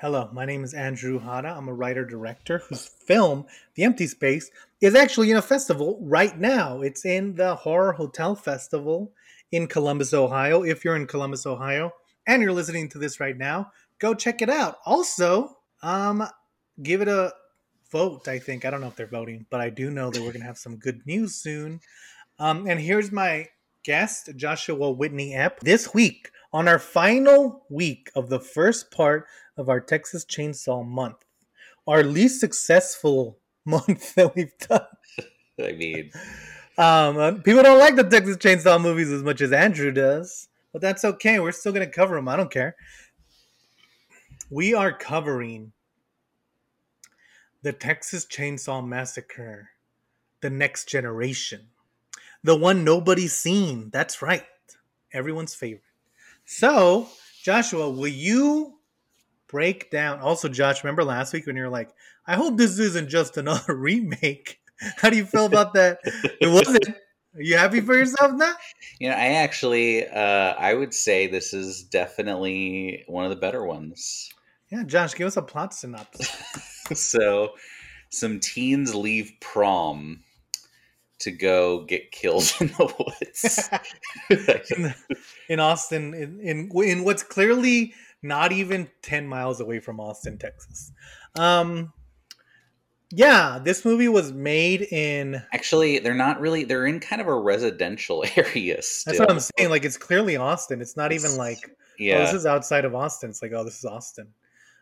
Hello, my name is Andrew Hada. I'm a writer director whose film, The Empty Space, is actually in a festival right now. It's in the Horror Hotel Festival in Columbus, Ohio. If you're in Columbus, Ohio, and you're listening to this right now, go check it out. Also, um, give it a vote. I think I don't know if they're voting, but I do know that we're gonna have some good news soon. Um, and here's my guest, Joshua Whitney Epp. This week, on our final week of the first part of our Texas Chainsaw Month, our least successful month that we've done. I mean, Um, uh, people don't like the Texas Chainsaw movies as much as Andrew does, but that's okay. We're still gonna cover them. I don't care. We are covering the Texas Chainsaw Massacre, the next generation, the one nobody's seen. That's right, everyone's favorite. So, Joshua, will you break down? Also, Josh, remember last week when you were like, "I hope this isn't just another remake." How do you feel about that? It wasn't. Are you happy for yourself now? you know, I actually, uh, I would say this is definitely one of the better ones. Yeah, Josh, give us a plot synopsis. so, some teens leave prom to go get killed in the woods. in, in Austin, in, in in what's clearly not even ten miles away from Austin, Texas. Um, yeah, this movie was made in. Actually, they're not really. They're in kind of a residential area. Still. That's what I'm saying. Like it's clearly Austin. It's not even like Yeah, oh, this is outside of Austin. It's like oh, this is Austin.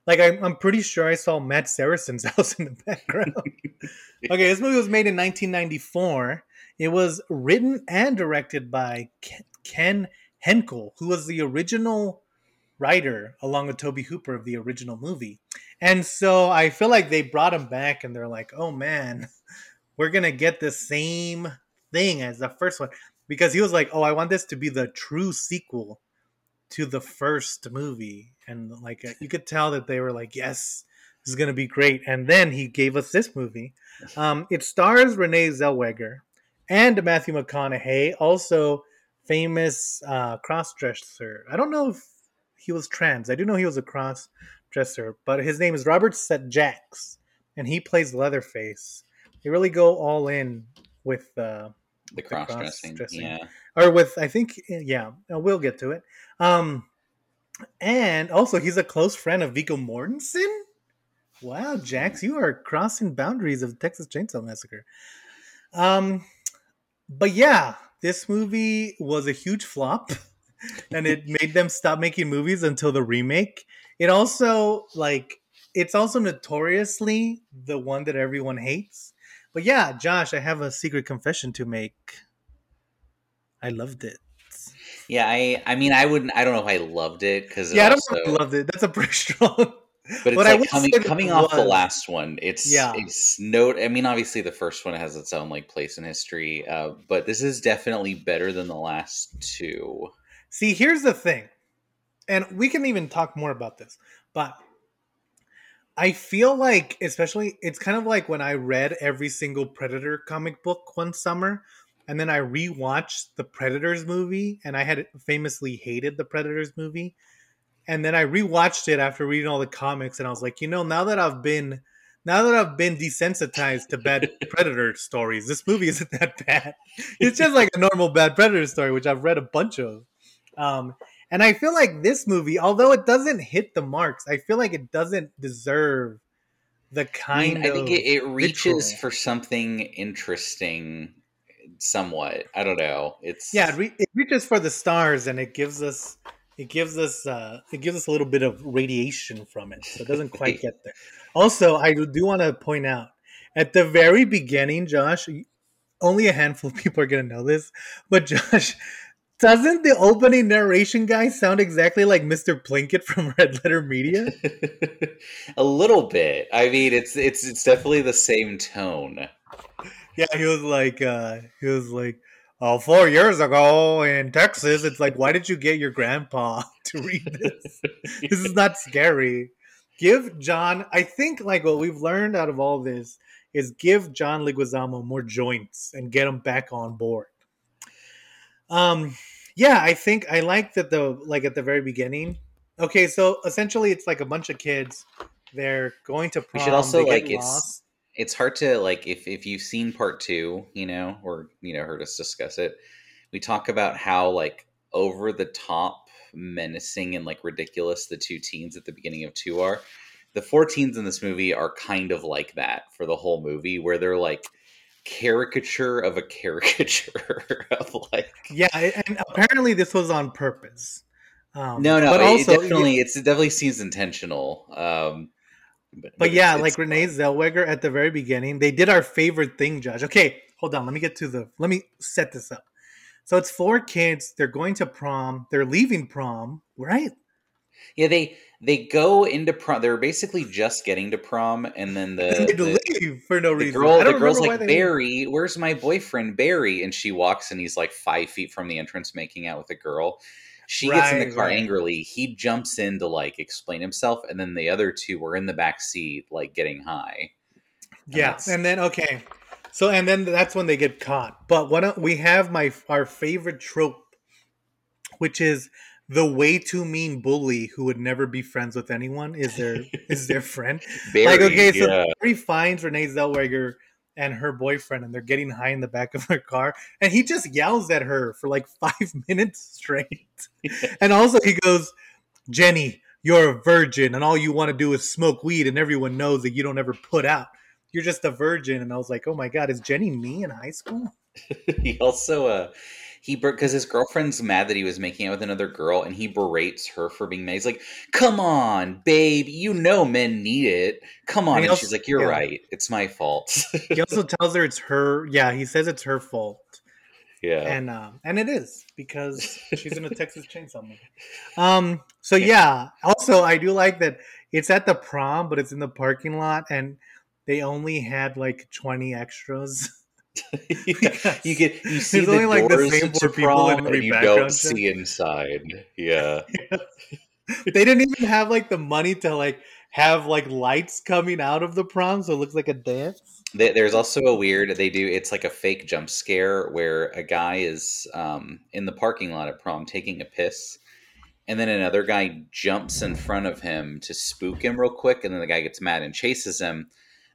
Like I'm, I'm pretty sure I saw Matt Saracen's house in the background. okay, this movie was made in 1994. It was written and directed by Ken- Kim Henkel, who was the original writer along with Tobe Hooper of the original movie. And so I feel like they brought him back and they're like, "Oh man, we're going to get the same thing as the first one." Because he was like, "Oh, I want this to be the true sequel to the first movie." And like uh, you could tell that they were like, "Yes, this is going to be great." And then he gave us this movie. Um, it stars Renee Zellweger and Matthew McConaughey, also famous uh, cross-dresser. I don't know if he was trans. I do know he was a cross-dresser, but his name is Robert Set Jacks, and he plays Leatherface. They really go all in with uh, the cross dressing. cross-dressing. Yeah, or with I think yeah, we'll get to it. Um, and also he's a close friend of Viggo Mortensen. Wow, Jacks, you are crossing boundaries of the Texas Chainsaw Massacre. Um, but yeah, this movie was a huge flop, and it made them stop making movies until the remake. It also like it's also notoriously the one that everyone hates. But yeah, Josh, I have a secret confession to make. I loved it. Yeah. I, I mean, I wouldn't. I don't know if I loved it because Yeah, I don't also, know if I loved it. That's a pretty strong. but it's but like coming coming off the last one. It's Yeah. It's note. I mean, obviously the first one has its own like place in history, uh, but this is definitely better than the last two. See, here's the thing, and we can even talk more about this, but I feel like, especially, it's kind of like when I read every single Predator comic book one summer, and then I rewatched the Predators movie, and I had famously hated the Predators movie. And then I rewatched it after reading all the comics, and I was like, you know, now that I've been now that I've been desensitized to bad predator stories, this movie isn't that bad. It's just like a normal bad predator story, which I've read a bunch of. Um, and I feel like this movie, although it doesn't hit the marks, I feel like it doesn't deserve the I kind mean, I think it, it reaches vitriol. for something interesting, somewhat. I don't know. It's yeah, it, re- it reaches for the stars, and it gives us it gives us uh, it gives us a little bit of radiation from it. So it doesn't quite get there. Also, I do want to point out at the very beginning, Josh. Only a handful of people are gonna know this, but Josh. Doesn't the opening narration guy sound exactly like Mr. Plinkett from Red Letter Media? a little bit. I mean, it's it's it's definitely the same tone. Yeah, he was like, uh, he was like, oh, four years ago in Texas. It's like, why did you get your grandpa to read this? this is not scary. Give John, I think, like what we've learned out of all this is give John Leguizamo more joints and get him back on board. Um, yeah, I think I like that the like at the very beginning, Okay, so essentially, it's like a bunch of kids. They're going to We prom. should also, like, it's- lost. It's hard to like if if you've seen part two, you know, or you know heard us discuss it. We talk about how like over the top, menacing and like ridiculous the two teens at the beginning of two are. The four teens in this movie are kind of like that for the whole movie, where they're like caricature of a caricature of like Yeah, and apparently this was on purpose. Um, no no but it also definitely it's it definitely seems intentional um but, But yeah, it's- like it's- Renee Zellweger at the very beginning, they did our favorite thing, Josh. Okay, hold on. Let me get to the. Let me set this up. So it's four kids. They're going to prom. They're leaving prom, right? Yeah, they they go into prom. They're basically just getting to prom, and then the the, leave for no the reason. girl the girl's like Barry, where's my boyfriend Barry? And she walks, and he's like five feet from the entrance, making out with a girl. She gets in the car right. angrily. He jumps in to like explain himself, and then the other two were in the back seat, like getting high. Yeah, and then okay, so and then that's when they get caught. But what we have my our favorite trope, which is the way too mean bully who would never be friends with anyone is their is their friend. Barry, like okay, so yeah. Barry finds Renee Zellweger and her boyfriend, and they're getting high in the back of their car, and he just yells at her for like five minutes straight. and also he goes, "Jenny, you're a virgin, and all you want to do is smoke weed, and everyone knows that you don't ever put out. You're just a virgin." And I was like, "Oh my god, is Jenny me in high school?" he also uh he because his girlfriend's mad that he was making out with another girl and he berates her for being mad he's like come on babe you know men need it come on And and, also- she's like you're yeah. right it's my fault He also tells her it's her. Yeah, he says it's her fault. yeah and um, and it is because she's in a Texas Chainsaw movie. Um, so yeah. Also, I do like that it's at the prom, but it's in the parking lot, and they only had like twenty extros. Yeah. you get you see There's the only, like, the same to four people in every and you don't check. see inside yeah they didn't even have like the money to like have like lights coming out of the prom, so it looks like a dance. There- There's also a weird they do it's like a fake jump scare where a guy is um, in the parking lot at prom taking a piss, and then another guy jumps in front of him to spook him real quick, and then the guy gets mad and chases him.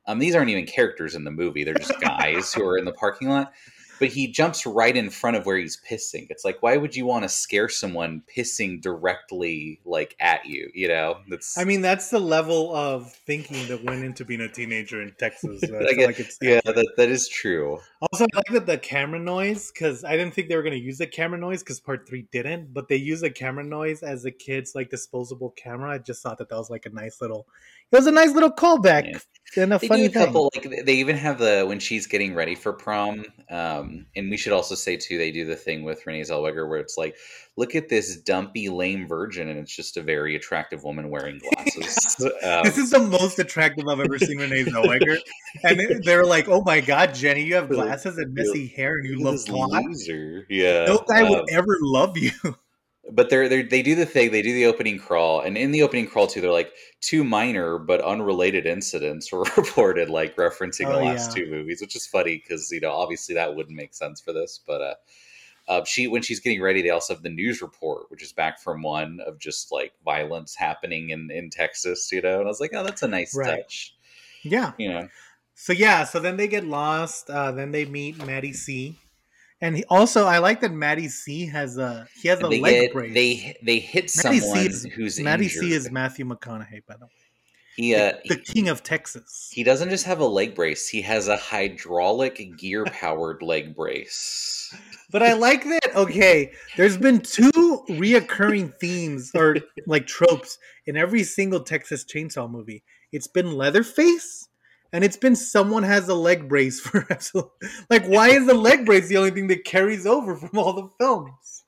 Um, these aren't even characters in the movie; they're just guys who are in the parking lot. But he jumps right in front of where he's pissing. It's like, why would you want to scare someone pissing directly like at you? You know, that's I mean, that's the level of thinking that went into being a teenager in Texas. I get- like it's yeah, that, that is true. Also, I like that the camera noise because I didn't think they were going to use the camera noise because part three didn't, but they use the camera noise as the kids' like disposable camera. I just thought that that was like a nice little, it was a nice little callback and a They funny a thing. couple like they even have the when she's getting ready for prom. Um, and we should also say too, they do the thing with Renee Zellweger where it's like, look at this dumpy, lame virgin, and it's just a very attractive woman wearing glasses. um, This is the most attractive I've ever seen Renee Zellweger, and they're like, "Oh my god, Jenny, you have glasses and messy hair, and you look love at loser. Yeah. No guy um, would ever love you." But they're, they're they do the thing they do the opening crawl and in the opening crawl too they're like two minor but unrelated incidents were reported like referencing the Oh, last yeah. two movies which is funny because you know obviously that wouldn't make sense for this but uh uh, she when she's getting ready, they also have the news report, which is back from one of just like violence happening in in Texas, you know. And I was like, oh, that's a nice Right. touch, Yeah. you know. So yeah, so then they get lost. Uh, then they meet Maddie C, and he, also I like that Maddie C has a he has a leg get brace. they they hit Maddie someone is who's Maddie injured. C is Matthew McConaughey, by the way, he uh, the king of Texas. He doesn't just have a leg brace, he has a hydraulic gear powered leg brace. But I like that. Okay, there's been two reoccurring themes or like tropes in every single Texas Chainsaw movie. It's been Leatherface, and it's been someone has a leg brace for absolute. Like, why is the leg brace the only thing that carries over from all the films?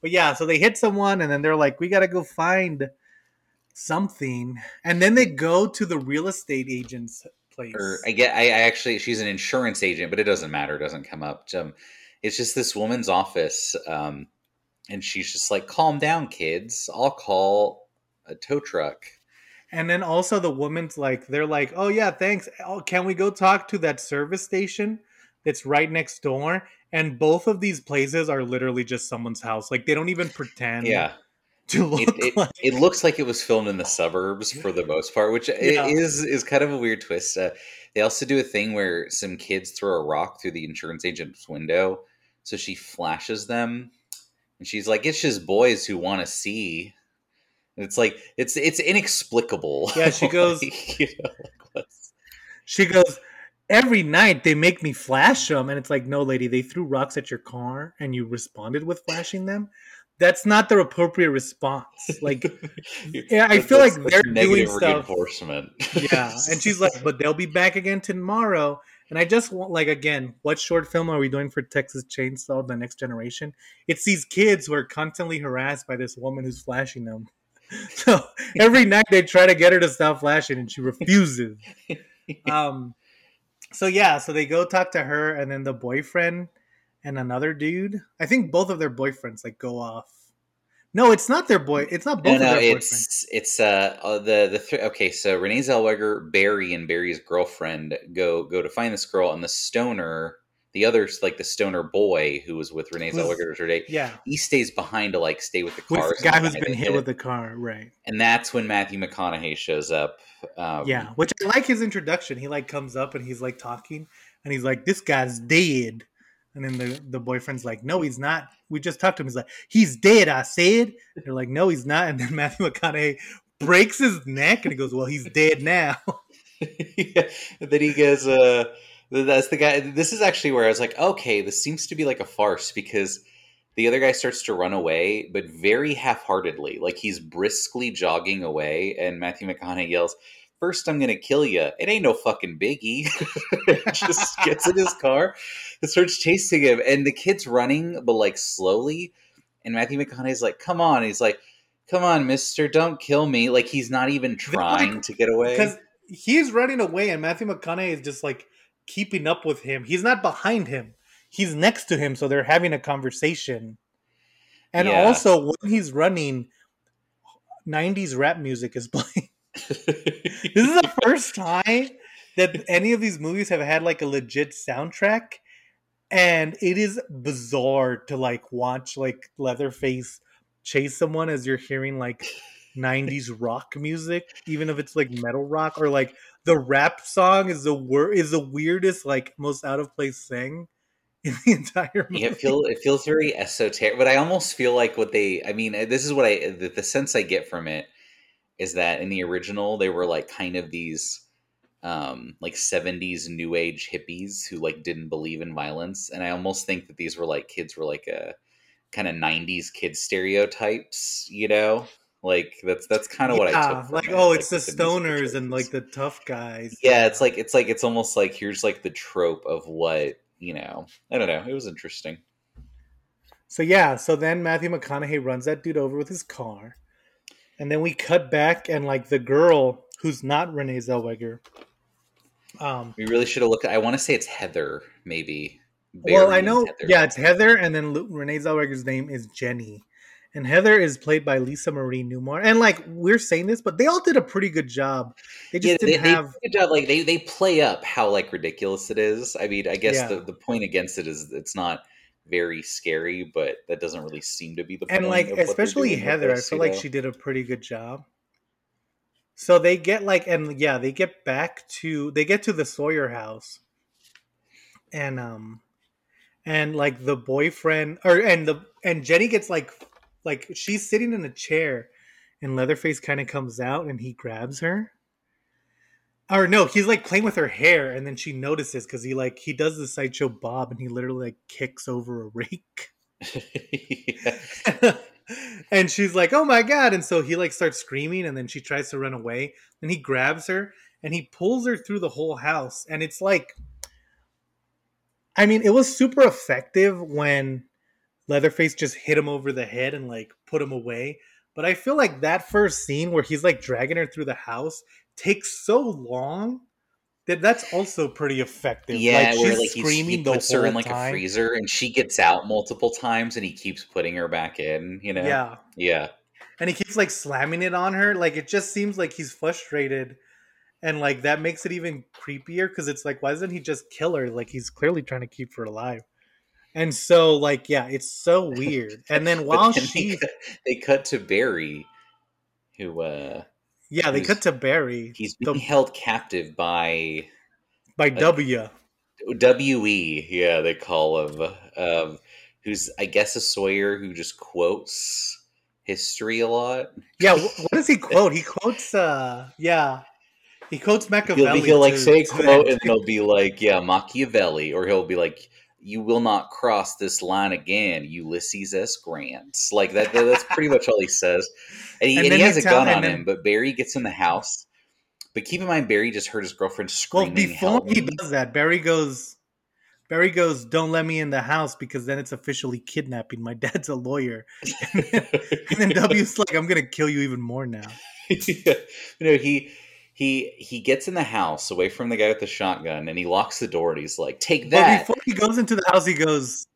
But yeah, so they hit someone, and then they're like, "We gotta go find something," and then they go to the real estate agent's place. Or I get I, I actually she's an insurance agent, but it doesn't matter, it doesn't come up. Um, it's just this woman's office, um, and she's just like, Calm down, kids. I'll call a tow truck. And then also the woman's like, they're like, oh yeah, thanks. Oh, can we go talk to that service station that's right next door? And both of these places are literally just someone's house. Like they don't even pretend Yeah. to look It, it, like. it looks like it was filmed in the suburbs for the most part, which Yeah. is is kind of a weird twist. Uh, they also do a thing where some kids throw a rock through the insurance agent's window, so she flashes them, and she's like, "It's just boys who want to see." It's like it's it's inexplicable. Yeah, she goes- Like, you know, She goes, every night they make me flash them. And it's like, no, lady, they threw rocks at your car and you responded with flashing them. That's not the appropriate response. Like, yeah, I feel like they're doing negative stuff. reinforcement. Yeah. And she's like, but they'll be back again tomorrow. And I just want, like, again, what short film are we doing for Texas Chainsaw, The Next Generation? It's these kids who are constantly harassed by this woman who's flashing them. So every night they try to get her to stop flashing and she refuses. um so yeah so they go talk to her and then the boyfriend and another dude i think both of their boyfriends like go off no it's not their boy it's not both no, of their boyfriends it's it's uh, uh the the th- okay. So Renee Zellweger, Barry, and Barry's girlfriend go go to find this girl, and the stoner, the others like the stoner boy who was with Renee Zellweger date, yeah. he stays behind to like stay with the with the guy who's been they hit with the car right. and that's when Matthew McConaughey shows up. Um, yeah which i like his introduction. He like comes up and he's like talking and he's like this guy's dead. And then the, the boyfriend's like no he's not. We just talked to him. He's like he's dead i said. They're like no he's not. And then matthew mcconaughey breaks his neck and he goes well he's dead now. Yeah. And then he goes, uh, that's the guy. This is actually where I was like, okay, this seems to be like a farce because the other guy starts to run away, but very half heartedly. Like he's briskly jogging away, and Matthew McConaughey yells, First, I'm going to kill you. It ain't no fucking biggie. Just gets in his car and starts chasing him. And the kid's running, but like slowly. And Matthew McConaughey's like, Come on. He's like, Come on, mister, don't kill me. Like he's not even trying to get away. because he's running away and Matthew McConaughey is just like keeping up with him. He's not behind him. He's next to him, so they're having a conversation. And Yeah. also when he's running, 90s rap music is playing. this is the first time that any of these movies have had like a legit soundtrack. And it is bizarre to like watch like Leatherface chase someone as you're hearing like 90s rock music, even if it's like metal rock or like the rap song is the wor- is the weirdest, like most out of place thing in the entire movie. Yeah, it feel it feels very esoteric, but I almost feel like what they. I mean, uh, this is what I uh, the, the sense I get from it is that in the original they were like kind of these um like 70s new age hippies who like didn't believe in violence and i almost think that these were like kids were like a kind of 90s kid stereotypes you know like that's that's kind of what i took like it, oh, it's the with musical stoners and like the tough guys. yeah it's like it's like it's almost like here's like the trope of what you know i don't know it was interesting So yeah, so then Matthew McConaughey runs that dude over with his car, and then we cut back and like the girl who's not Renee Zellweger. Um, We really should have looked. I want to say it's Heather, maybe. well, I know, Heather. yeah, it's Heather, and then Lu- Renee Zellweger's name is Jenny, and Heather is played by Lisa Marie Newmyer. And like we're saying this, but they all did a pretty good job. They just Yeah, didn't they have. a good job. Like they, they play up how like ridiculous it is. I mean, I guess Yeah. the, the point against it is it's not very scary, but that doesn't really seem to be the point. and like especially Heather, I feel like know? she did a pretty good job. So they get like, and yeah, they get back to they get to the Sawyer house, and um, and like the boyfriend or and the and Jenny gets like like she's sitting in a chair, and Leatherface kind of comes out and he grabs her. Or no, he's like playing with her hair, and then she notices because he like he does the sideshow Bob, and he literally like kicks over a rake. And she's like, "Oh my god!" And so he like starts screaming, and then she tries to run away. Then he grabs her and he pulls her through the whole house, and it's like, I mean, it was super effective when Leatherface just hit him over the head and like put him away. But I feel like that first scene where he's like dragging her through the house takes so long that that's also pretty effective. Yeah, like, where she's like he's, he screaming the puts her in like time. a freezer and she gets out multiple times and he keeps putting her back in. You know? Yeah. Yeah. and he keeps like slamming it on her like it just seems like he's frustrated and like that makes it even creepier because it's like why doesn't he just kill her like he's clearly trying to keep her alive And so, like, yeah, it's so weird. And then while then she, they, cut, they cut to Barry, who uh yeah, they cut to Barry he's The- being held captive by by W. WE, yeah, they call him, um, who's I guess a Sawyer who just quotes history a lot. Yeah, what does he quote? He quotes, uh, yeah, he quotes He'll, Machiavelli. be, he'll like say a quote and he'll be like, yeah, Machiavelli, or he'll be like, "You will not cross this line again, Ulysses S. Grant." Like that. that- That's pretty much all he says. And he, And and he has a gun and on him, but Barry gets in the house. But keep in mind, Barry just heard his girlfriend Well, screaming. before he me." does that, Barry goes, Barry goes, "Don't let me in the house because then it's officially kidnapping. My dad's a lawyer." And then, and then W's like, "I'm gonna kill you even more now." you know he he he gets in the house away from the guy with the shotgun and he locks the door and he's like take But that before he goes into the house, he goes,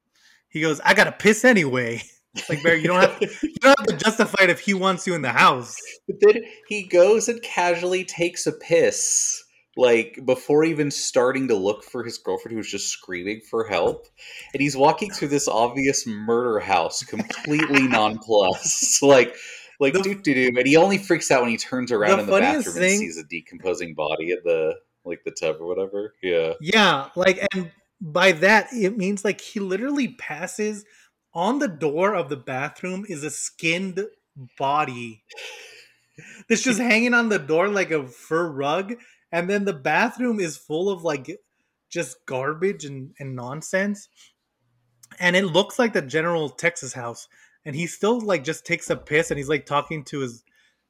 he goes, "I gotta piss anyway." It's like Barry, you don't have you don't have to justify it if he wants you in the house. but then he goes and casually takes a piss like before even starting to look for his girlfriend who's just screaming for help and he's walking through this obvious murder house completely nonplussed like like doo doo doo and he only freaks out when he turns around The in the bathroom thing- and sees a decomposing body at the like the tub or whatever. Yeah. Yeah, like, and by that it means like he literally passes on the door of the bathroom is a skinned body. That's just hanging on the door like a fur rug, and then the bathroom is full of like just garbage and, and nonsense, and it looks like the General Texas house, and he still like just takes a piss and he's like talking to his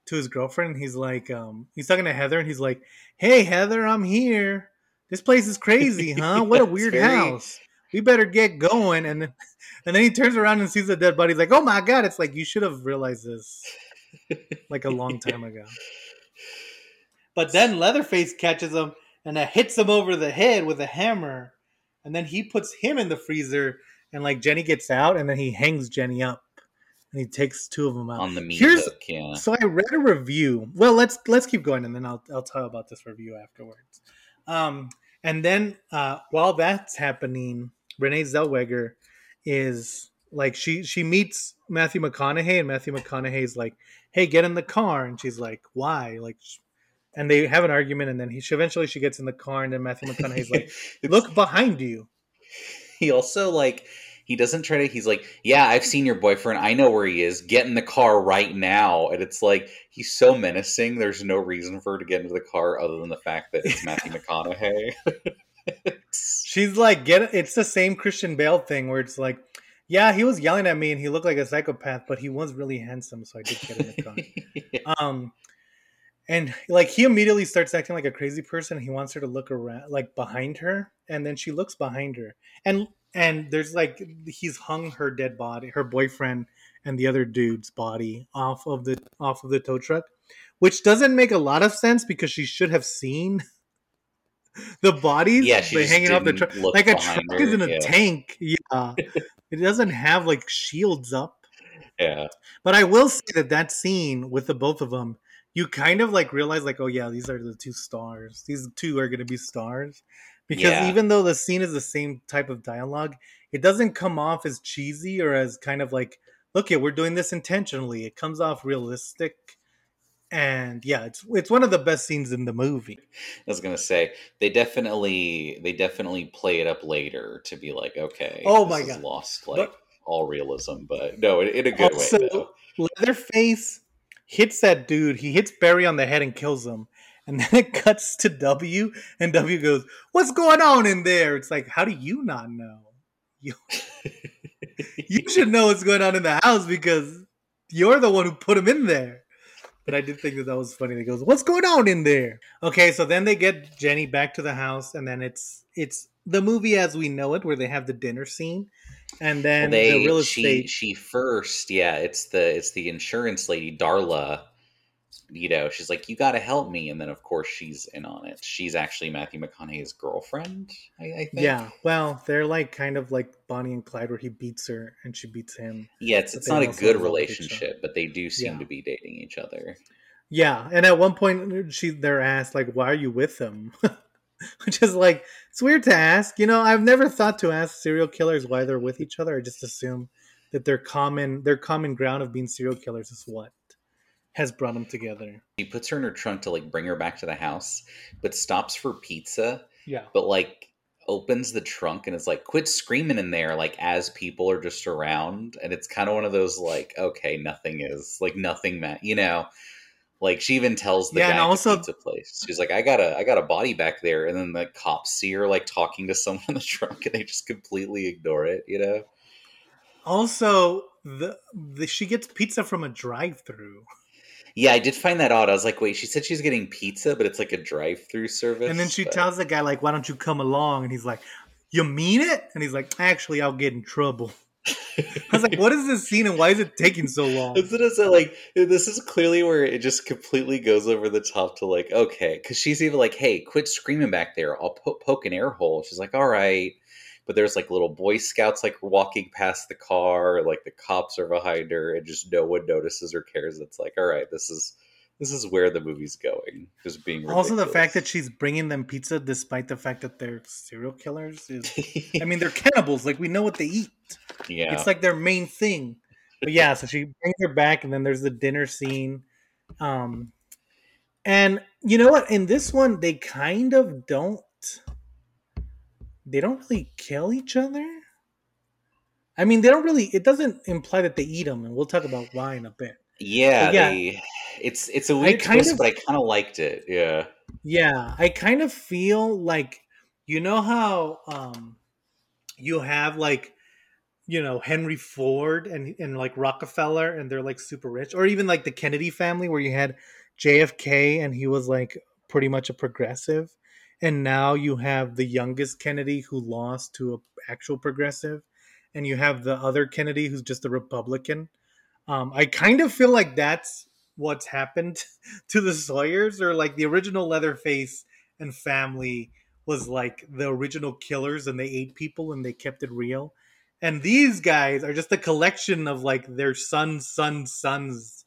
to his girlfriend. And he's like, um, he's talking to Heather, and he's like, "Hey, Heather, I'm here." This place is crazy, huh? What a weird very- house. We better get going. And then, and then he turns around and sees the dead body. He's like, "Oh my god!" It's like you should have realized this like a long time ago. But then Leatherface catches him and uh, hits him over the head with a hammer, and then he puts him in the freezer. And like Jenny gets out, and then he hangs Jenny up, and he takes two of them out. on the meat Here's- hook yeah So I read a review. Well, let's let's keep going, and then I'll I'll tell you about this review afterwards. Um, and then uh, while that's happening, Renee Zellweger is like she she meets Matthew McConaughey, and Matthew McConaughey's like, "Hey, get in the car," and she's like, "Why?" Like, and they have an argument, and then he she, eventually she gets in the car, and then Matthew McConaughey's like, "Look behind you." he also like he doesn't try to he's like yeah i've seen your boyfriend. I know where he is. Get in the car right now. And it's like he's so menacing there's no reason for her to get into the car other than the fact that it's matthew mcconaughey. She's like, get it's the same Christian Bale thing where it's like, yeah, he was yelling at me and he looked like a psychopath, but he was really handsome, so I did get in the car. um, and like he immediately starts acting like a crazy person. He wants her to look around, like behind her, and then she looks behind her, and and there's like he's hung her dead body, her boyfriend, and the other dude's body off of the off of the tow truck, which doesn't make a lot of sense because she should have seen the bodies yeah like, hanging off the truck. Like a truck her, is in a yeah. tank, yeah. it doesn't have like shields up. yeah But I will say that that scene with the both of them, you kind of like realize like, oh yeah, these are the two stars. These two are going to be stars because Yeah. even though the scene is the same type of dialogue, it doesn't come off as cheesy or as kind of like, look, yeah, we're doing this intentionally. It comes off realistic. And yeah, it's it's one of the best scenes in the movie. i was gonna say they definitely they definitely play it up later to be like okay Oh my God. lost like But- all realism but no in, in a good Also, way though Leatherface hits that dude. He hits Barry on the head and kills him. And then it cuts to W, and W goes, "What's going on in there?" It's like, how do you not know? You you should know what's going on in the house because you're the one who put him in there. But I did think that that was funny. He goes, "What's going on in there?" Okay, so then they get Jenny back to the house, and then it's it's the movie as we know it, where they have the dinner scene, and then Well, they the real she estate. she first yeah it's the it's the insurance lady darla you know she's like you got to help me and then of course she's in on it she's actually matthew mcconaughey's girlfriend i, I think Yeah, well, they're like kind of like Bonnie and Clyde, where he beats her and she beats him. yeah it's, it's not a good love each other. relationship but they do seem Yeah. to be dating each other Yeah, and at one point she they're asked like, "Why are you with him?" which is like it's weird to ask. You know, I've never thought to ask serial killers why they're with each other. I just assume that their common their common ground of being serial killers is what has brought them together. He puts her in her trunk to like bring her back to the house, but stops for pizza. Yeah. But like opens the trunk and is like, quit screaming in there, like as people are just around. And it's kind of one of those like, okay, nothing is like nothing, ma- you know. Like she even tells the Yeah, guy and at the also- pizza place, she's like, I got a, I got a body back there, and then the cops see her like talking to someone in the trunk, and they just completely ignore it, you know. Also, the, the she gets pizza from a drive-through, Yeah, I did find that odd. I was like, wait, she said she's getting pizza, but it's like a drive-through service. and then she but- tells the guy like, "Why don't you come along?" And he's like, "You mean it?" And he's like, "Actually, I'll get in trouble." I was like, "What is this scene and why is it taking so long?" That's what I said. Like, this is clearly where it just completely goes over the top to like, okay, because she's even like, hey, quit screaming back there. I'll po- poke an air hole. She's like, all right. But there's like little Boy Scouts like walking past the car, like the cops are behind her, and just no one notices or cares. It's like, all right, this is this is where the movie's going. Just being Also, the fact that she's bringing them pizza despite the fact that they're serial killers is. I mean, they're cannibals. Like we know what they eat. yeah, It's like their main thing. But yeah, so she brings her back, and then there's the dinner scene. Um, and you know what? In this one, they kind of don't. They don't really kill each other. I mean, they don't really. It doesn't imply that they eat them, and we'll talk about why in a bit. yeah, But yeah. They, it's it's a weird kind twist, of- but I kind of liked it. Yeah, Yeah, I kind of feel like you know how um you have like you know Henry Ford and and like Rockefeller and they're like super rich or even like the Kennedy family where you had JFK and he was like pretty much a progressive and now you have the youngest Kennedy who lost to a actual progressive and you have the other Kennedy who's just a Republican. Um I kind of feel like that's what's happened to the Sawyers or like the original Leatherface and family was like the original killers and they ate people and they kept it real. And these guys are just a collection of like their sons, sons, sons.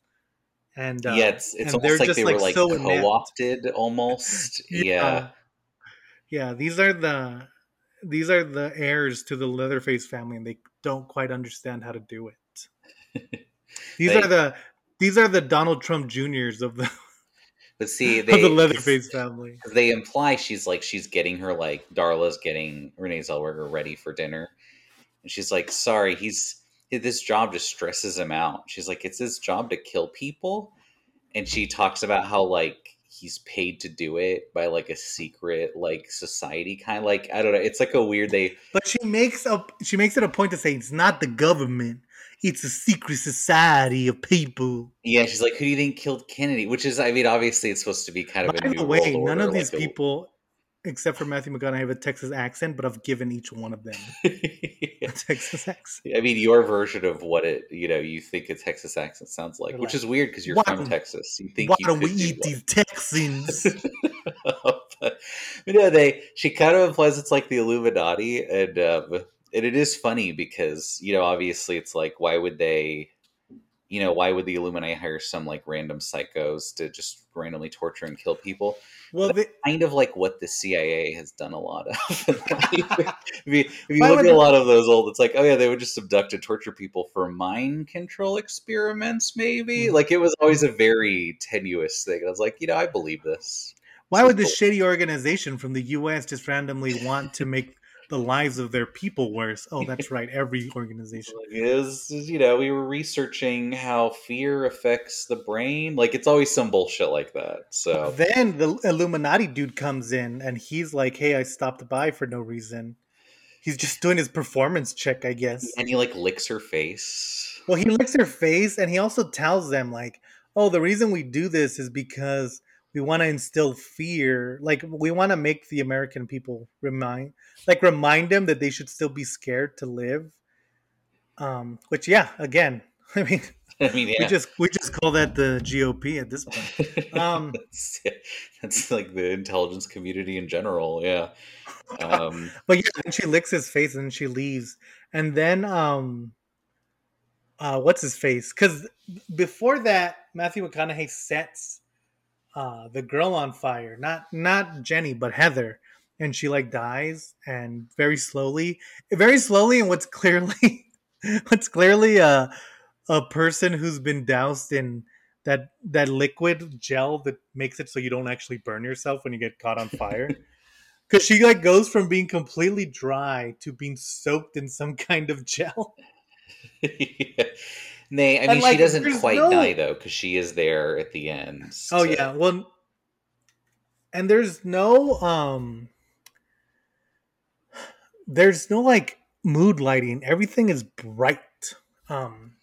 And uh, yeah, it's it's and they're almost like just, they like, were like so co-opted almost. yeah. yeah. These are the these are the heirs to the Leatherface family and they don't quite understand how to do it. These They- are the these are the Donald Trump Juniors of the But see, they the Leatherface family. they imply she's like she's getting her like Darla's getting Renee Zellweger ready for dinner, and she's like, "Sorry, he's this job just stresses him out." She's like, "It's his job to kill people," and she talks about how like he's paid to do it by like a secret like society kind of like I don't know. It's like a weird they But she makes up she makes it a point to say it's not the government, it's a secret society of people. yeah. She's like, "Who do you think killed Kennedy?" Which is, I mean, obviously it's supposed to be kind of a By new the way, none order, of these like a- people, except for Matthew McConaughey, have a Texas accent, but I've given each one of them a Texas accent. I mean, your version of what it, you know, you think a Texas accent sounds like, They're which is weird because you're "Why from Texas. You think Why you don't we eat these Texans? but you know, they she kind of implies it's like the Illuminati, and um, and it is funny because you know, obviously, it's like why would they, you know, why would the Illuminati hire some like random psychos to just randomly torture and kill people? well, they, Kind of like what the CIA has done a lot of. if you, if you look at a lot of those old, it's like, oh yeah, they would just abduct and torture people for mind control experiments, maybe. Mhm. Like it was always a very tenuous thing. I was like, you know, I believe this. why would this shitty organization from the U.S. just randomly want to make the lives of their people worse? Oh, that's right, every organization. Is is, you know we were researching how fear affects the brain like it's always some bullshit like that so Then the Illuminati dude comes in and he's like, "Hey, I stopped by for no reason." He's just doing his performance check, I guess. and he like licks her face Well, he licks her face and he also tells them like, "Oh, the reason we do this is because we want to instill fear. Like we want to make the American people remind like remind them that they should still be scared to live." Um, which yeah, again, I mean, i mean we just we just call that the GOP at this point. um, that's, that's like the intelligence community in general yeah um But yeah, then she licks his face and she leaves. And then um uh what's his face? Cuz before that Matthew McConaughey sets uh the girl on fire. Not not Jenny, but Heather. and she like dies and very slowly, very slowly, and what's clearly, what's clearly a a person who's been doused in that that liquid gel that makes it so you don't actually burn yourself when you get caught on fire. Because she like goes from being completely dry to being soaked in some kind of gel. yeah. Nay, I mean, And, like, she doesn't quite no- die though, because she is there at the end. Oh yeah, well, and there's no um, there's no like mood lighting. Everything is bright. Um,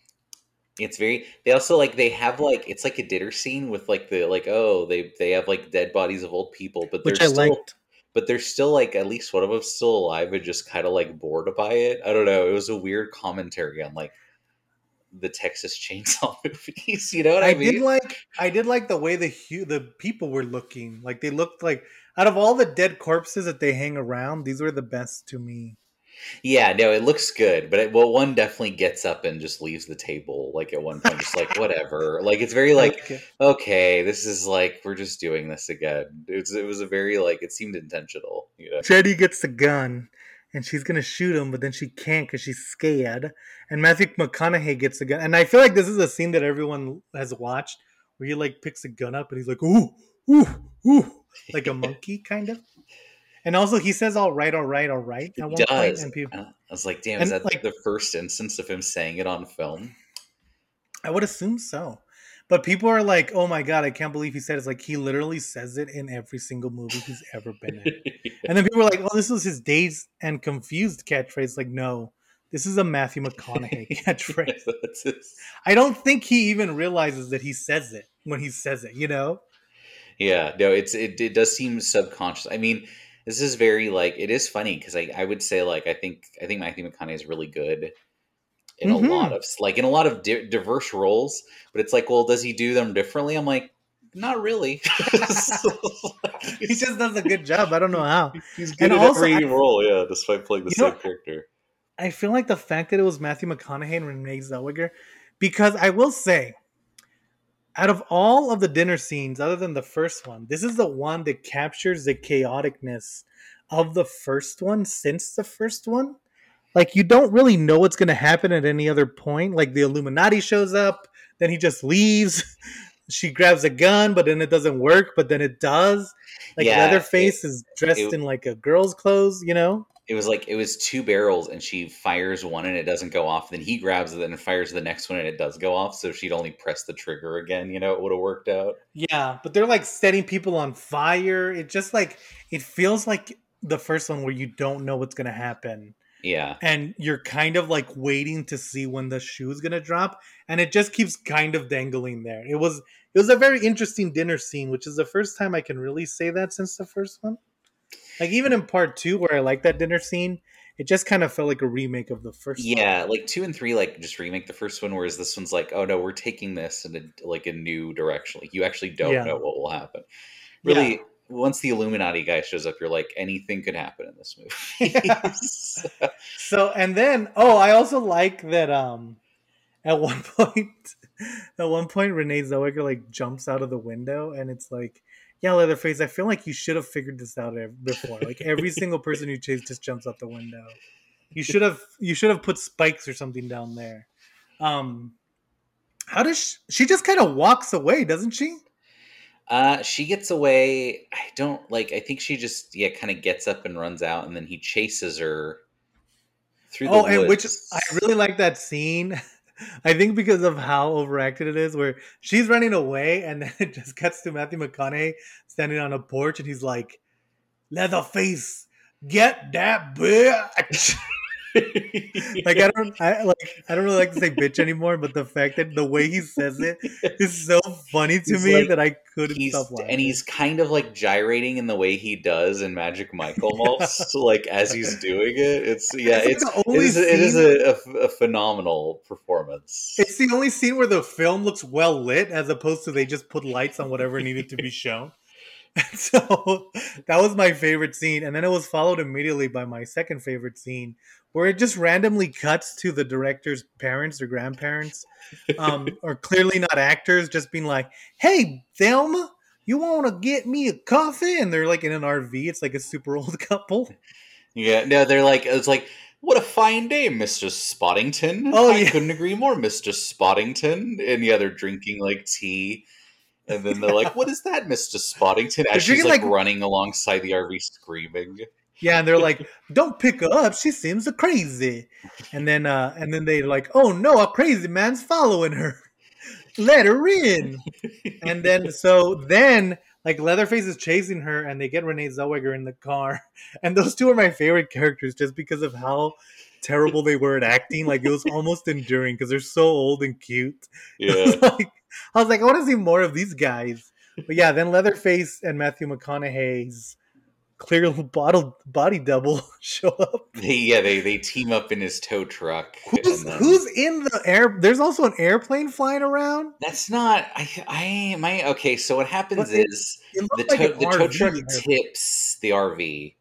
It's very. They also like they have like it's like a dinner scene with like the like oh they they have like dead bodies of old people, but they're which I still liked. but they're still like at least one of them's still alive and just kind of like bored by it. I don't know. It was a weird commentary on like the Texas Chainsaw movies. You know what I, I mean? did like I did like the way the hu- the people were looking. Like they looked like out of all the dead corpses that they hang around, these were the best to me. yeah, no, it looks good, but it, well, one definitely gets up and just leaves the table like at one point, just like whatever. Like it's very like Okay. okay, this is like we're just doing this again. It was it was a very like it seemed intentional. You know? Jenny gets the gun and she's gonna shoot him, but then she can't because she's scared. And Matthew McConaughey gets a gun, and I feel like this is a scene that everyone has watched where he like picks a gun up and he's like, ooh, ooh, ooh, like a monkey kind of. And also, he says, "All right, all right, all right." At one He point, does. and people, uh, I was like, damn, is that like- the first instance of him saying it on film? I would assume so. But people are like, "Oh my god, I can't believe he said it." It's like he literally says it in every single movie he's ever been in. And then people are like, "Oh, this was his dazed and confused catchphrase." Like, no, this is a Matthew McConaughey catchphrase. His- I don't think he even realizes that he says it when he says it. You know? Yeah, no, it's it, it does seem subconscious. I mean, this is very like it is funny because I, I would say like I think I think Matthew McConaughey is really good in Mhm. a lot of like in a lot of di- diverse roles, but it's like, well, does he do them differently? I'm like, not really. He just does a good job. I don't know how. he's good And in also, every I- role, yeah, despite playing the You know- same character. I feel like the fact that it was Matthew McConaughey and Renee Zellweger, because I will say, out of all of the dinner scenes, other than the first one, this is the one that captures the chaoticness of the first one since the first one. Like you don't really know what's going to happen at any other point. Like the Illuminati shows up, then he just leaves. She grabs a gun, but then it doesn't work. But then it does. Like Yeah, Leatherface is dressed it- in like a girl's clothes, you know. It was like it was two barrels, and she fires one and it doesn't go off. Then he grabs it and fires the next one and it does go off. So if she'd only pressed the trigger again, you know, it would have worked out. Yeah, but they're like setting people on fire. It just like it feels like the first one where you don't know what's gonna happen, Yeah, and you're kind of like waiting to see when the shoe is gonna drop, and it just keeps kind of dangling there. It was it was a very interesting dinner scene, which is the first time I can really say that since the first one. Like even in part two, where I like that dinner scene, it just kind of felt like a remake of the first. one. yeah. Like two and three, like just remake the first one, whereas this one's like, oh no, we're taking this in a, like a new direction. Like you actually don't Yeah. know what will happen. Yeah. Once the Illuminati guy shows up, you're like, anything could happen in this movie. Yeah. So and then oh, I also like that um at one point at one point Renee Zellweger like jumps out of the window and it's like yeah, Leatherface, I feel like you should have figured this out before. Like every single person you chase just jumps out the window. You should have you should have put spikes or something down there. Um how does she, she just kind of walks away, doesn't she? Uh, she gets away. I don't like. I think she just yeah, kind of gets up and runs out, and then he chases her through the Oh, and which woods. I really like that scene. I think because of how overacted it is, where she's running away and then it just cuts to Matthew McConaughey standing on a porch and he's like, Leatherface, get that bitch. like I don't I like I don't really like to say bitch anymore, but the fact that the way he says it is so funny to He's me like- that I couldn't stop laughing. and he's kind of like gyrating in the way he does in Magic Mike almost, like as he's doing it. It's yeah, It's it's, it only is, it is a, a, a phenomenal performance. It's the only scene where the film looks well lit, as opposed to they just put lights on whatever needed to be shown. And so that was my favorite scene, and then it was followed immediately by my second favorite scene, where it just randomly cuts to the director's parents or grandparents, um, or clearly not actors, just being like, "Hey, Thelma, You want to get me a coffee? And they're like in an RV. It's like a super old couple. Yeah, no, they're like it's like what a fine day, Mister Spottington. Oh, I yeah. couldn't agree more, Mister Spottington. And yeah, they're drinking like tea, and then they're like, "What is that, Mister Spottington?" As she's like, like- running alongside the RV, screaming. Yeah, and they're like, "Don't pick her up. She seems crazy." And then, uh, and then they're like, "Oh no, a crazy man's following her. Let her in." And then, so then, like Leatherface is chasing her, and they get Renee Zellweger in the car. And those two are my favorite characters, just because of how terrible they were at acting. Like it was almost enduring because they're so old and cute. Yeah, like, I was like, I want to see more of these guys. But yeah, then Leatherface and Matthew McConaughey's clear bottle body double show up. they yeah they they team up in his tow truck. Who's, then- who's in the air? There's also an airplane flying around. That's not. I. I. My. Okay. So what happens it- is It the like tow, the tow truck tips the RV.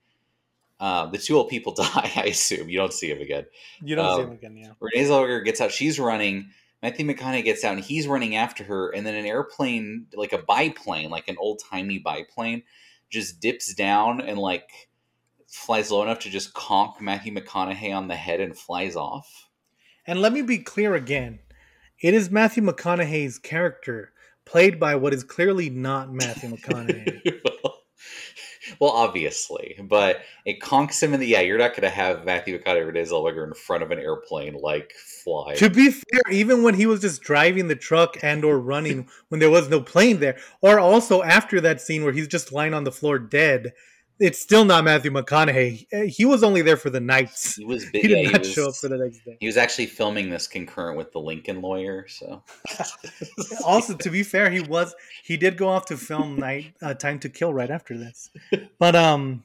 Um, the two old people die. I assume you don't see him again. You don't see um, him again, yeah. Renee Zellweger gets out. She's running. Matthew McConaughey gets out, and he's running after her. And then an airplane, like a biplane, like an old timey biplane, just dips down and like flies low enough to just conk Matthew McConaughey on the head and flies off. And let me be clear again. It is Matthew McConaughey's character played by what is clearly not Matthew McConaughey. well, well, obviously, but it conks him in the. Yeah, you're not going to have Matthew McConaughey or Renee Zellweger in front of an airplane like fly. to be fair, even when he was just driving the truck and or running when there was no plane there, or also after that scene where he's just lying on the floor dead, it's still not Matthew McConaughey. He was only there for the nights. He was He did yeah, he not was- show up for the next day. He was actually filming this concurrent with the Lincoln Lawyer, so also, to be fair, he was he did go off to film Night uh, Time to Kill right after this, but um,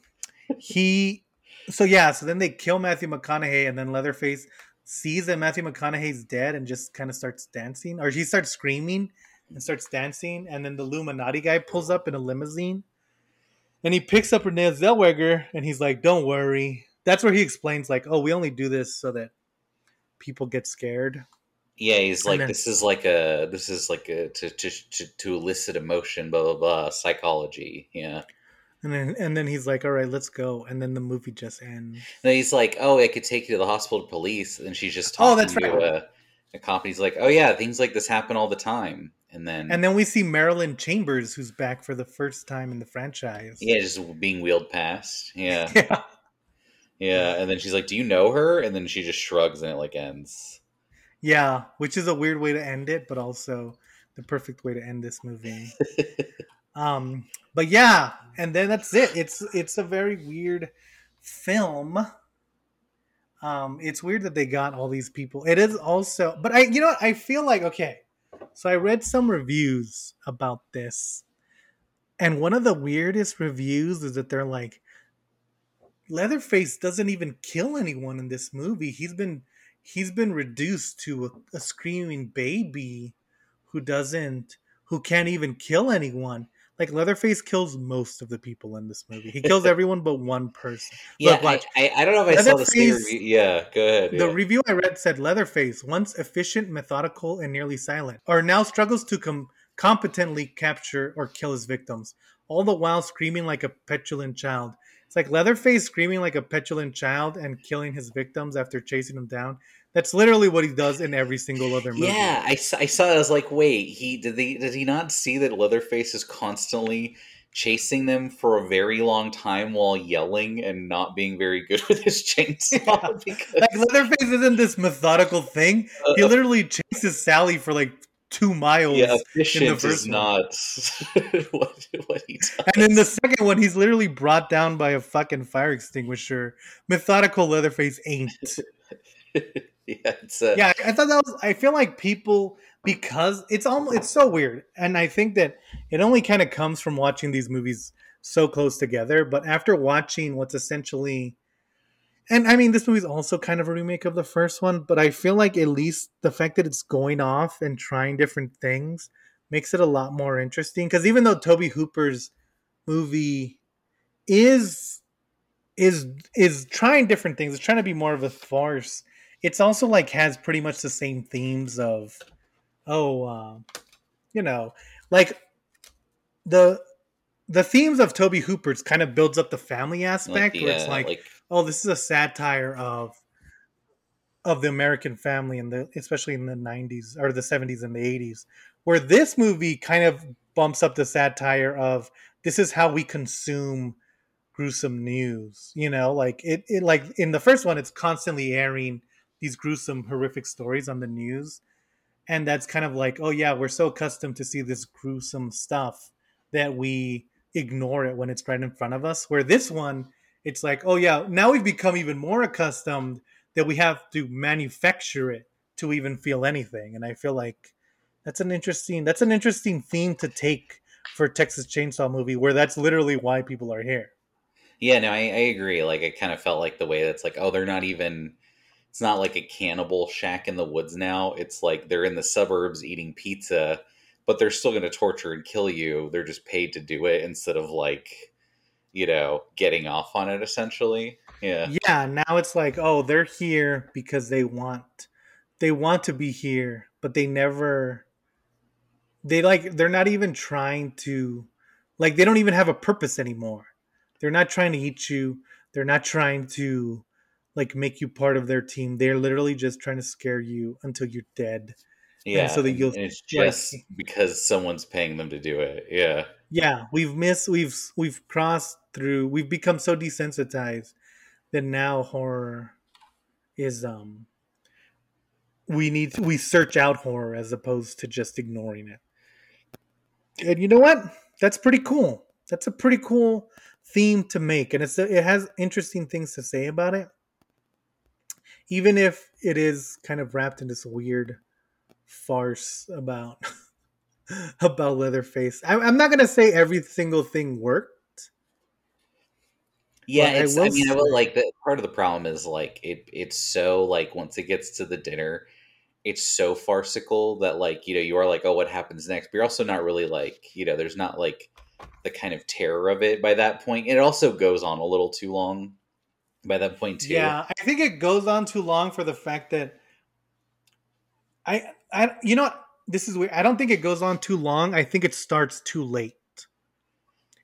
he so yeah, so then they kill Matthew McConaughey, and then Leatherface sees that Matthew McConaughey's dead and just kind of starts dancing, or he starts screaming and starts dancing, and then the Illuminati guy pulls up in a limousine, and he picks up Renee Zellweger, and he's like, "Don't worry." That's where he explains, like, "Oh, we only do this so that people get scared." yeah, he's like, then- this is like a, this is like a to to to, to elicit emotion, blah blah blah, psychology. Yeah, And then and then he's like, "All right, let's go." And then the movie just ends. and he's like, oh, I could take you to the hospital to police, and she's just Oh, talking that's to right. a, a cop. He's like, oh yeah, things like this happen all the time, and then And then we see Marilyn Chambers, who's back for the first time in the franchise. yeah, just being wheeled past. Yeah, Yeah. yeah, and then she's like, do you know her? And then she just shrugs, and it like ends. Yeah, which is a weird way to end it, but also the perfect way to end this movie. um, but yeah, and then that's it. It's it's a very weird film. Um, it's weird that they got all these people. It is also, but I, you know, what? I feel like okay. So I read some reviews about this, and one of the weirdest reviews is that they're like, Leatherface doesn't even kill anyone in this movie. He's been he's been reduced to a, a screaming baby who doesn't who can't even kill anyone. Like Leatherface kills most of the people in this movie. He kills everyone but one person. Yeah, Look, watch. I, I, I don't know if I saw the same review. Yeah, go ahead. The yeah. review I read said Leatherface, once efficient, methodical, and nearly silent, are now struggles to com- competently capture or kill his victims, all the while screaming like a petulant child. It's like Leatherface screaming like a petulant child and killing his victims after chasing them down. That's literally what he does in every single other movie. Yeah, I saw it. I was like, wait, he did they did he not see that Leatherface is constantly chasing them for a very long time while yelling and not being very good with his chainsaw? Because, Like Leatherface isn't this methodical thing. He uh, literally chases Sally for like two miles. yeah, efficient is first one. not what what he does. And in the second one, he's literally brought down by a fucking fire extinguisher. Methodical Leatherface ain't. yeah, it's uh, Yeah, I thought that was. I feel like people because it's almost it's so weird, and I think that it only kind of comes from watching these movies so close together. But after watching what's essentially, and I mean, this movie's also kind of a remake of the first one, but I feel like at least the fact that it's going off and trying different things makes it a lot more interesting. Because even though Tobe Hooper's movie is is is trying different things, it's trying to be more of a farce it's also like has pretty much the same themes of oh uh, you know like the the themes of Tobe Hooper's kind of builds up the family aspect Like, where it's yeah, like, like oh, this is a satire of of the American family in the especially in the 90s or the 70s and the 80s. Where this movie kind of bumps up the satire of this is how we consume gruesome news. You know, like it, it like in the first one, it's constantly airing these gruesome, horrific stories on the news. And that's kind of like, oh yeah, we're so accustomed to see this gruesome stuff that we ignore it when it's right in front of us. Where this one, it's like, oh yeah, now we've become even more accustomed that we have to manufacture it to even feel anything. And I feel like that's an interesting that's an interesting theme to take for Texas Chainsaw movie where that's literally why people are here. Yeah, no, I, I agree. Like, it kind of felt like the way that's like, oh, they're not even. It's not like a cannibal shack in the woods now. It's like they're in the suburbs eating pizza, but they're still going to torture and kill you. They're just paid to do it instead of like, you know, getting off on it. Essentially, yeah, Yeah, now it's like, oh, they're here because they want they want to be here, but they never they like they're not even trying to like they don't even have a purpose anymore. They're not trying to eat you. They're not trying to like make you part of their team. They're literally just trying to scare you until you're dead. yeah. so that you'll, and it's like- just because someone's paying them to do it. Yeah, Yeah, we've missed we've we've crossed through we've become so desensitized that now horror is um we need to, we search out horror as opposed to just ignoring it. And you know what? That's pretty cool. That's a pretty cool theme to make and it's it has interesting things to say about it. Even if it is kind of wrapped in this weird farce about about Leatherface. I, I'm not gonna say every single thing worked. yeah. I It's. I, mean, I will like the part of the problem is like it. It's so like once it gets to the dinner, it's so farcical that like you know you are like, oh, what happens next? But you're also not really like you know, there's not like the kind of terror of it by that point. And it also goes on a little too long by that point too. Yeah, I think it goes on too long for the fact that I I you know what? This is weird. I don't think it goes on too long. I think it starts too late.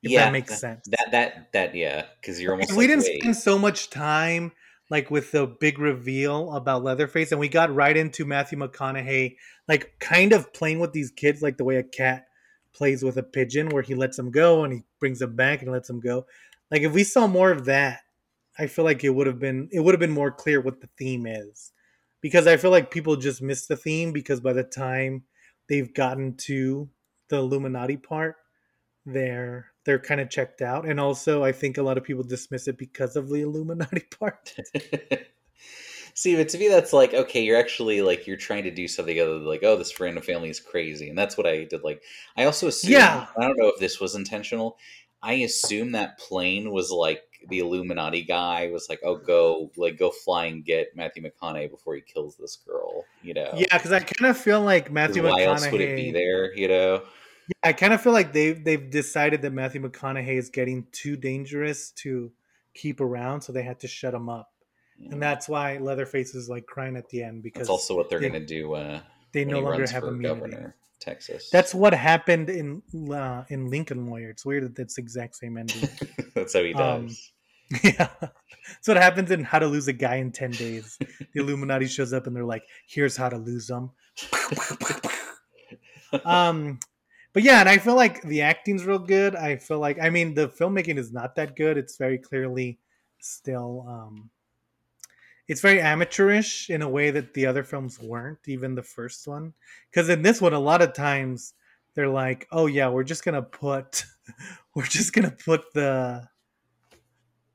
If that makes sense. That that that yeah, because you're almost If we didn't wait. spend so much time like with the big reveal about Leatherface, and we got right into Matthew McConaughey, like kind of playing with these kids, like the way a cat plays with a pigeon, where he lets them go and he brings them back and lets them go. Like if we saw more of that, I feel like it would have been it would have been more clear what the theme is, because I feel like people just miss the theme because by the time they've gotten to the Illuminati part, they're they're kind of checked out, and also I think a lot of people dismiss it because of the Illuminati part. See, but to me, that's like okay. You're actually like you're trying to do something other than like, oh, this random family is crazy, and that's what I did. Like, I also assume. Yeah. I don't know if this was intentional. I assume that plane was like the Illuminati guy was like, oh, go like go fly and get Matthew McConaughey before he kills this girl. You know. Yeah, because I kind of feel like Matthew Why else would it be there? You know. Yeah, I kind of feel like they've they've decided that Matthew McConaughey is getting too dangerous to keep around, so they had to shut him up, and that's why Leatherface is like crying at the end because That's also what they're they- going to do. Uh, they no longer have a governor, Texas. That's what happened in uh, in Lincoln Lawyer. It's weird that that's the exact same ending. that's how he Um, does. yeah, that's what happens in How to Lose a Guy in Ten Days. The Illuminati shows up and they're like, "Here's how to lose them." um but yeah and i feel like the acting's real good i feel like i mean the filmmaking is not that good it's very clearly still um it's very amateurish in a way that the other films weren't even the first one because in this one a lot of times they're like oh yeah we're just gonna put we're just gonna put the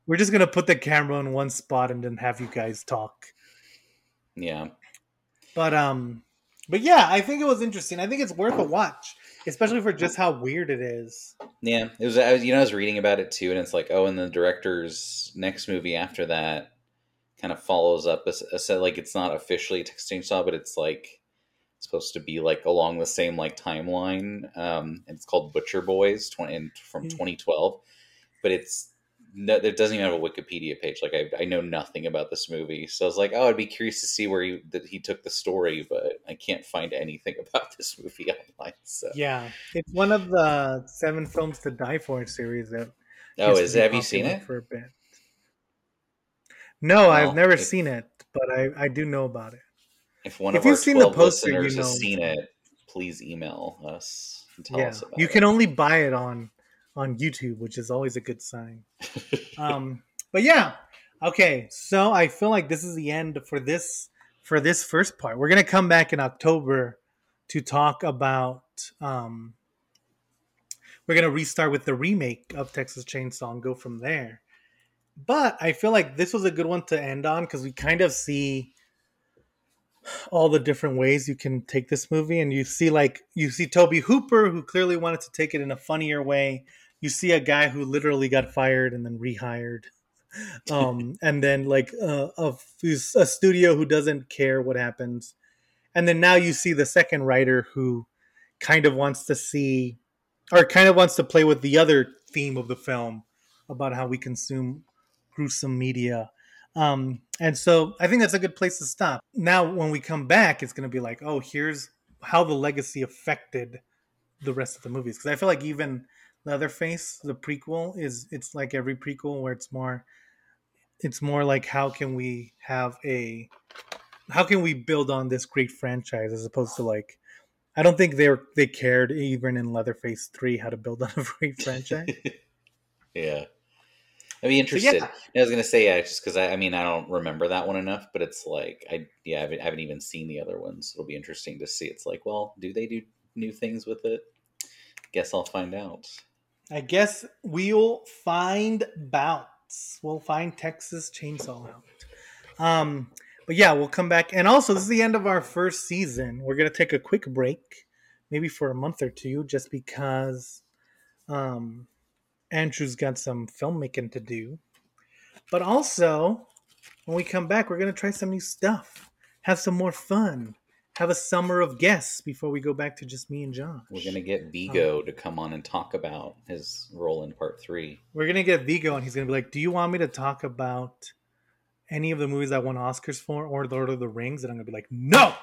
we're just gonna put the camera in one spot and then have you guys talk yeah. but um, but yeah, I think it was interesting. I think it's worth a watch, especially for just how weird it is. Yeah, it was. I was, you know, I was reading about it too, and it's like, oh, and the director's next movie after that kind of follows up. A, a set like it's not officially a Texas Chainsaw, but it's like supposed to be like along the same like timeline. Um, and it's called Butcher Boys, twenty and from Mm. twenty twelve. But it's no, it doesn't even have a Wikipedia page. Like I, I know nothing about this movie, so I was like, oh, I'd be curious to see where he that he took the story, but I can't find anything about this movie online. So Yeah, it's one of the seven films to die for series that. oh, is have you seen it? for a bit? No, I've never if- seen it, but I I do know about it. If one If of our you've seen the poster, you know has seen it, please email us and tell yeah, us about you it. can only buy it on on YouTube, which is always a good sign. um but yeah okay so i feel like this is the end for this for this first part we're gonna come back in october to talk about um we're gonna restart with the remake of texas chainsaw and go from there but i feel like this was a good one to end on because we kind of see all the different ways you can take this movie and you see like you see tobe hooper who clearly wanted to take it in a funnier way. You see a guy who literally got fired and then rehired. Um and then like uh, a, a studio who doesn't care what happens. And then now you see the second writer who kind of wants to see or kind of wants to play with the other theme of the film about how we consume gruesome media um and so i think that's a good place to stop now when we come back it's going to be like oh here's how the legacy affected the rest of the movies because i feel like even leatherface the prequel is it's like every prequel where it's more it's more like how can we have a how can we build on this great franchise as opposed to like I don't think they were they cared even in Leatherface three how to build on a great franchise. yeah. I'd be So, yeah. interested. I was gonna say yeah, just because I, I mean I don't remember that one enough, but it's like I yeah I haven't, I haven't even seen the other ones. It'll be interesting to see. It's like, well, do they do new things with it? Guess I'll find out. I guess we'll find bounce. We'll find Texas Chainsaw out. Um, but yeah, we'll come back. And also, this is the end of our first season. We're gonna take a quick break, maybe for a month or two, just because um, Andrew's got some filmmaking to do. But also, when we come back, we're gonna try some new stuff, have some more fun, have a summer of guests before we go back to just me and Josh. We're gonna get Um, Viggo to come on and talk about his role in part three. We're gonna get Viggo, and he's gonna be like, "Do you want me to talk about any of the movies I won Oscars for, or Lord of the Rings?" And I'm gonna be like, "No."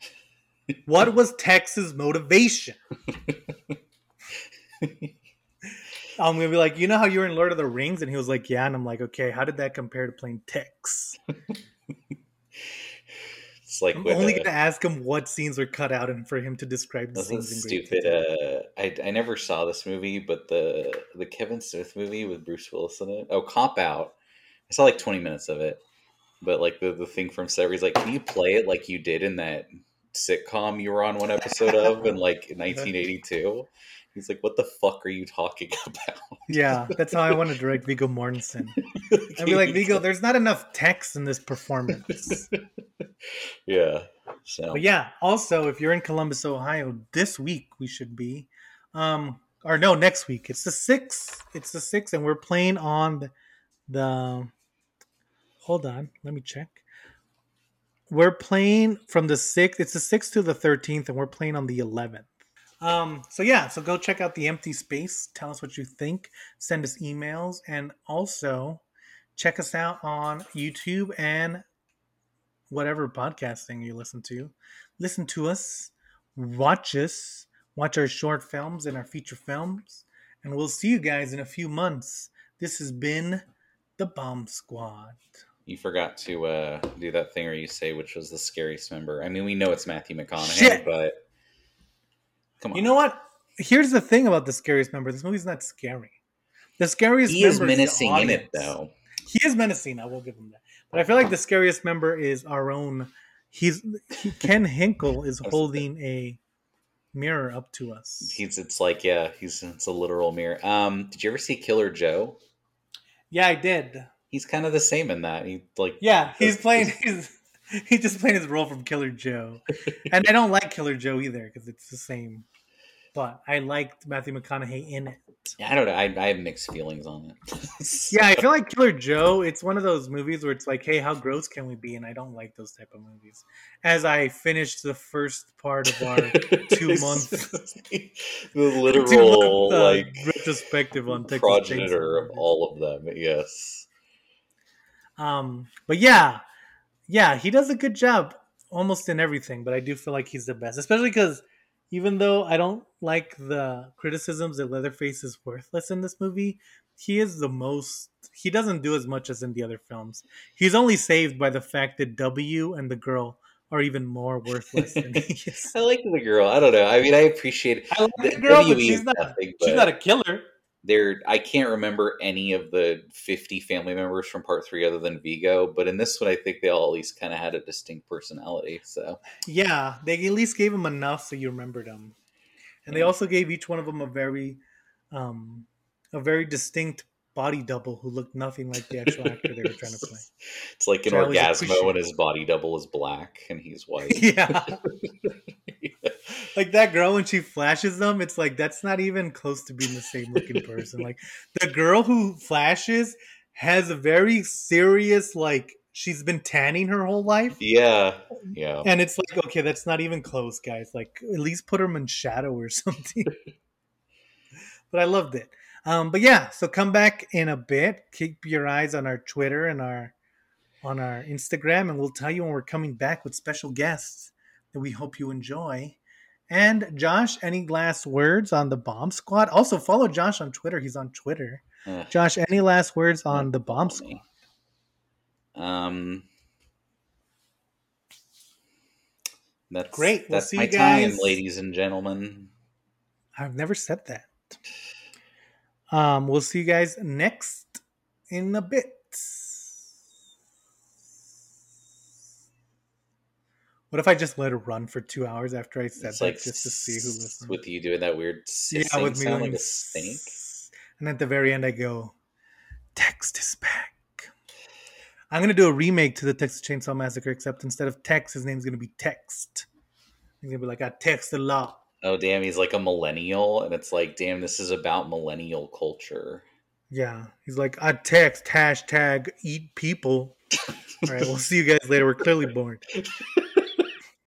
what was Tex's motivation? I'm gonna be like, "You know how you were in Lord of the Rings?" And he was like, "Yeah." And I'm like, "Okay, how did that compare to playing Tex?" It's like I'm only uh, gonna ask him what scenes were cut out and for him to describe the scenes stupid. Uh, I I never saw this movie, but the the Kevin Smith movie with Bruce Willis in it. Oh, Cop Out. I saw like twenty minutes of it, but like the the thing from Severy's like, can you play it like you did in that sitcom you were on one episode of in like 1982? He's like, what the fuck are you talking about? Yeah, that's how I want to direct Viggo Mortensen. I'd be like, Vigo, there's not enough text in this performance. yeah. So But yeah, also if you're in Columbus, Ohio, this week we should be, um, or no, next week. It's the sixth. It's the sixth, and we're playing on the. the hold on, let me check. We're playing from the sixth. It's the sixth to the thirteenth, and we're playing on the eleventh. Um, so yeah, so go check out the empty space. Tell us what you think. Send us emails, and also check us out on YouTube and whatever podcasting you listen to. Listen to us, watch us, watch our short films and our feature films, and we'll see you guys in a few months. This has been the Bomb Squad. you forgot to uh, do that thing where you say which was the scariest member. I mean, we know it's Matthew McConaughey, Shit. but come on. You know what? Here's the thing about the scariest member. This movie's not scary. The scariest he is menacing in it though. He is menacing. I will give him that. But I feel like the scariest member is our own. He's he, Kim Henkel is holding a mirror up to us. He's it's like yeah, he's it's a literal mirror. Um, did you ever see Killer Joe? yeah, I did. He's kind of the same in that. He like Yeah, he's playing his. He's just playing his role from Killer Joe, and I don't like Killer Joe either because it's the same. but I liked Matthew McConaughey in it. Yeah, I don't know. I, I have mixed feelings on it. Yeah, I feel like Killer Joe. It's one of those movies where it's like, hey, how gross can we be? And I don't like those type of movies. As I finished the first part of our two month, the literal month, uh, like retrospective on Texas progenitor Chainsaw of all of them. Yes. Um, but yeah, yeah, he does a good job almost in everything. But I do feel like he's the best, especially because even though I don't like the criticisms that Leatherface is worthless in this movie, he is the most. He doesn't do as much as in the other films. He's only saved by the fact that W and the girl are even more worthless than he is. I like the girl. I don't know. I mean, I appreciate it. I like The the girl, but WE she's not. nothing, She's not a killer. There I can't remember any of the 50 family members from part 3 other than Viggo, but in this one I think they all at least kind of had a distinct personality. So, Yeah, they at least gave them enough so you remembered them. and they also gave each one of them a very, um, a very distinct body double who looked nothing like the actual actor they were trying to play. it's like an always Orgazmo when his body double is black and he's white. yeah, like that girl when she flashes them, it's like that's not even close to being the same looking person. Like the girl who flashes has a very serious like she's been tanning her whole life. yeah. Yeah. And it's like, okay, that's not even close, guys. Like, at least put them in shadow or something. but I loved it. Um, but yeah, so come back in a bit. Keep your eyes on our Twitter and our on our Instagram, and we'll tell you when we're coming back with special guests that we hope you enjoy. And Josh, any last words on the Bomb Squad? Also, follow Josh on Twitter. He's on Twitter. Ugh. Josh, any last words on the Bomb Squad? Um That's Great. We'll That's my time, ladies and gentlemen. I've never said that. Um, we'll see you guys next in a bit. What if I just let it run for two hours after I said It's that like just to see who listens? with you doing that weird yeah, with me sound like a snake. And at the very end, I go, "Text is back." I'm gonna do a remake to the Texas Chainsaw Massacre, except instead of text, his name's gonna be Text. He's gonna be like, "I text a lot." Oh damn, he's like a millennial, and it's like, damn, this is about millennial culture. Yeah, he's like, I text hashtag eat people. All right, we'll see you guys later. We're clearly bored.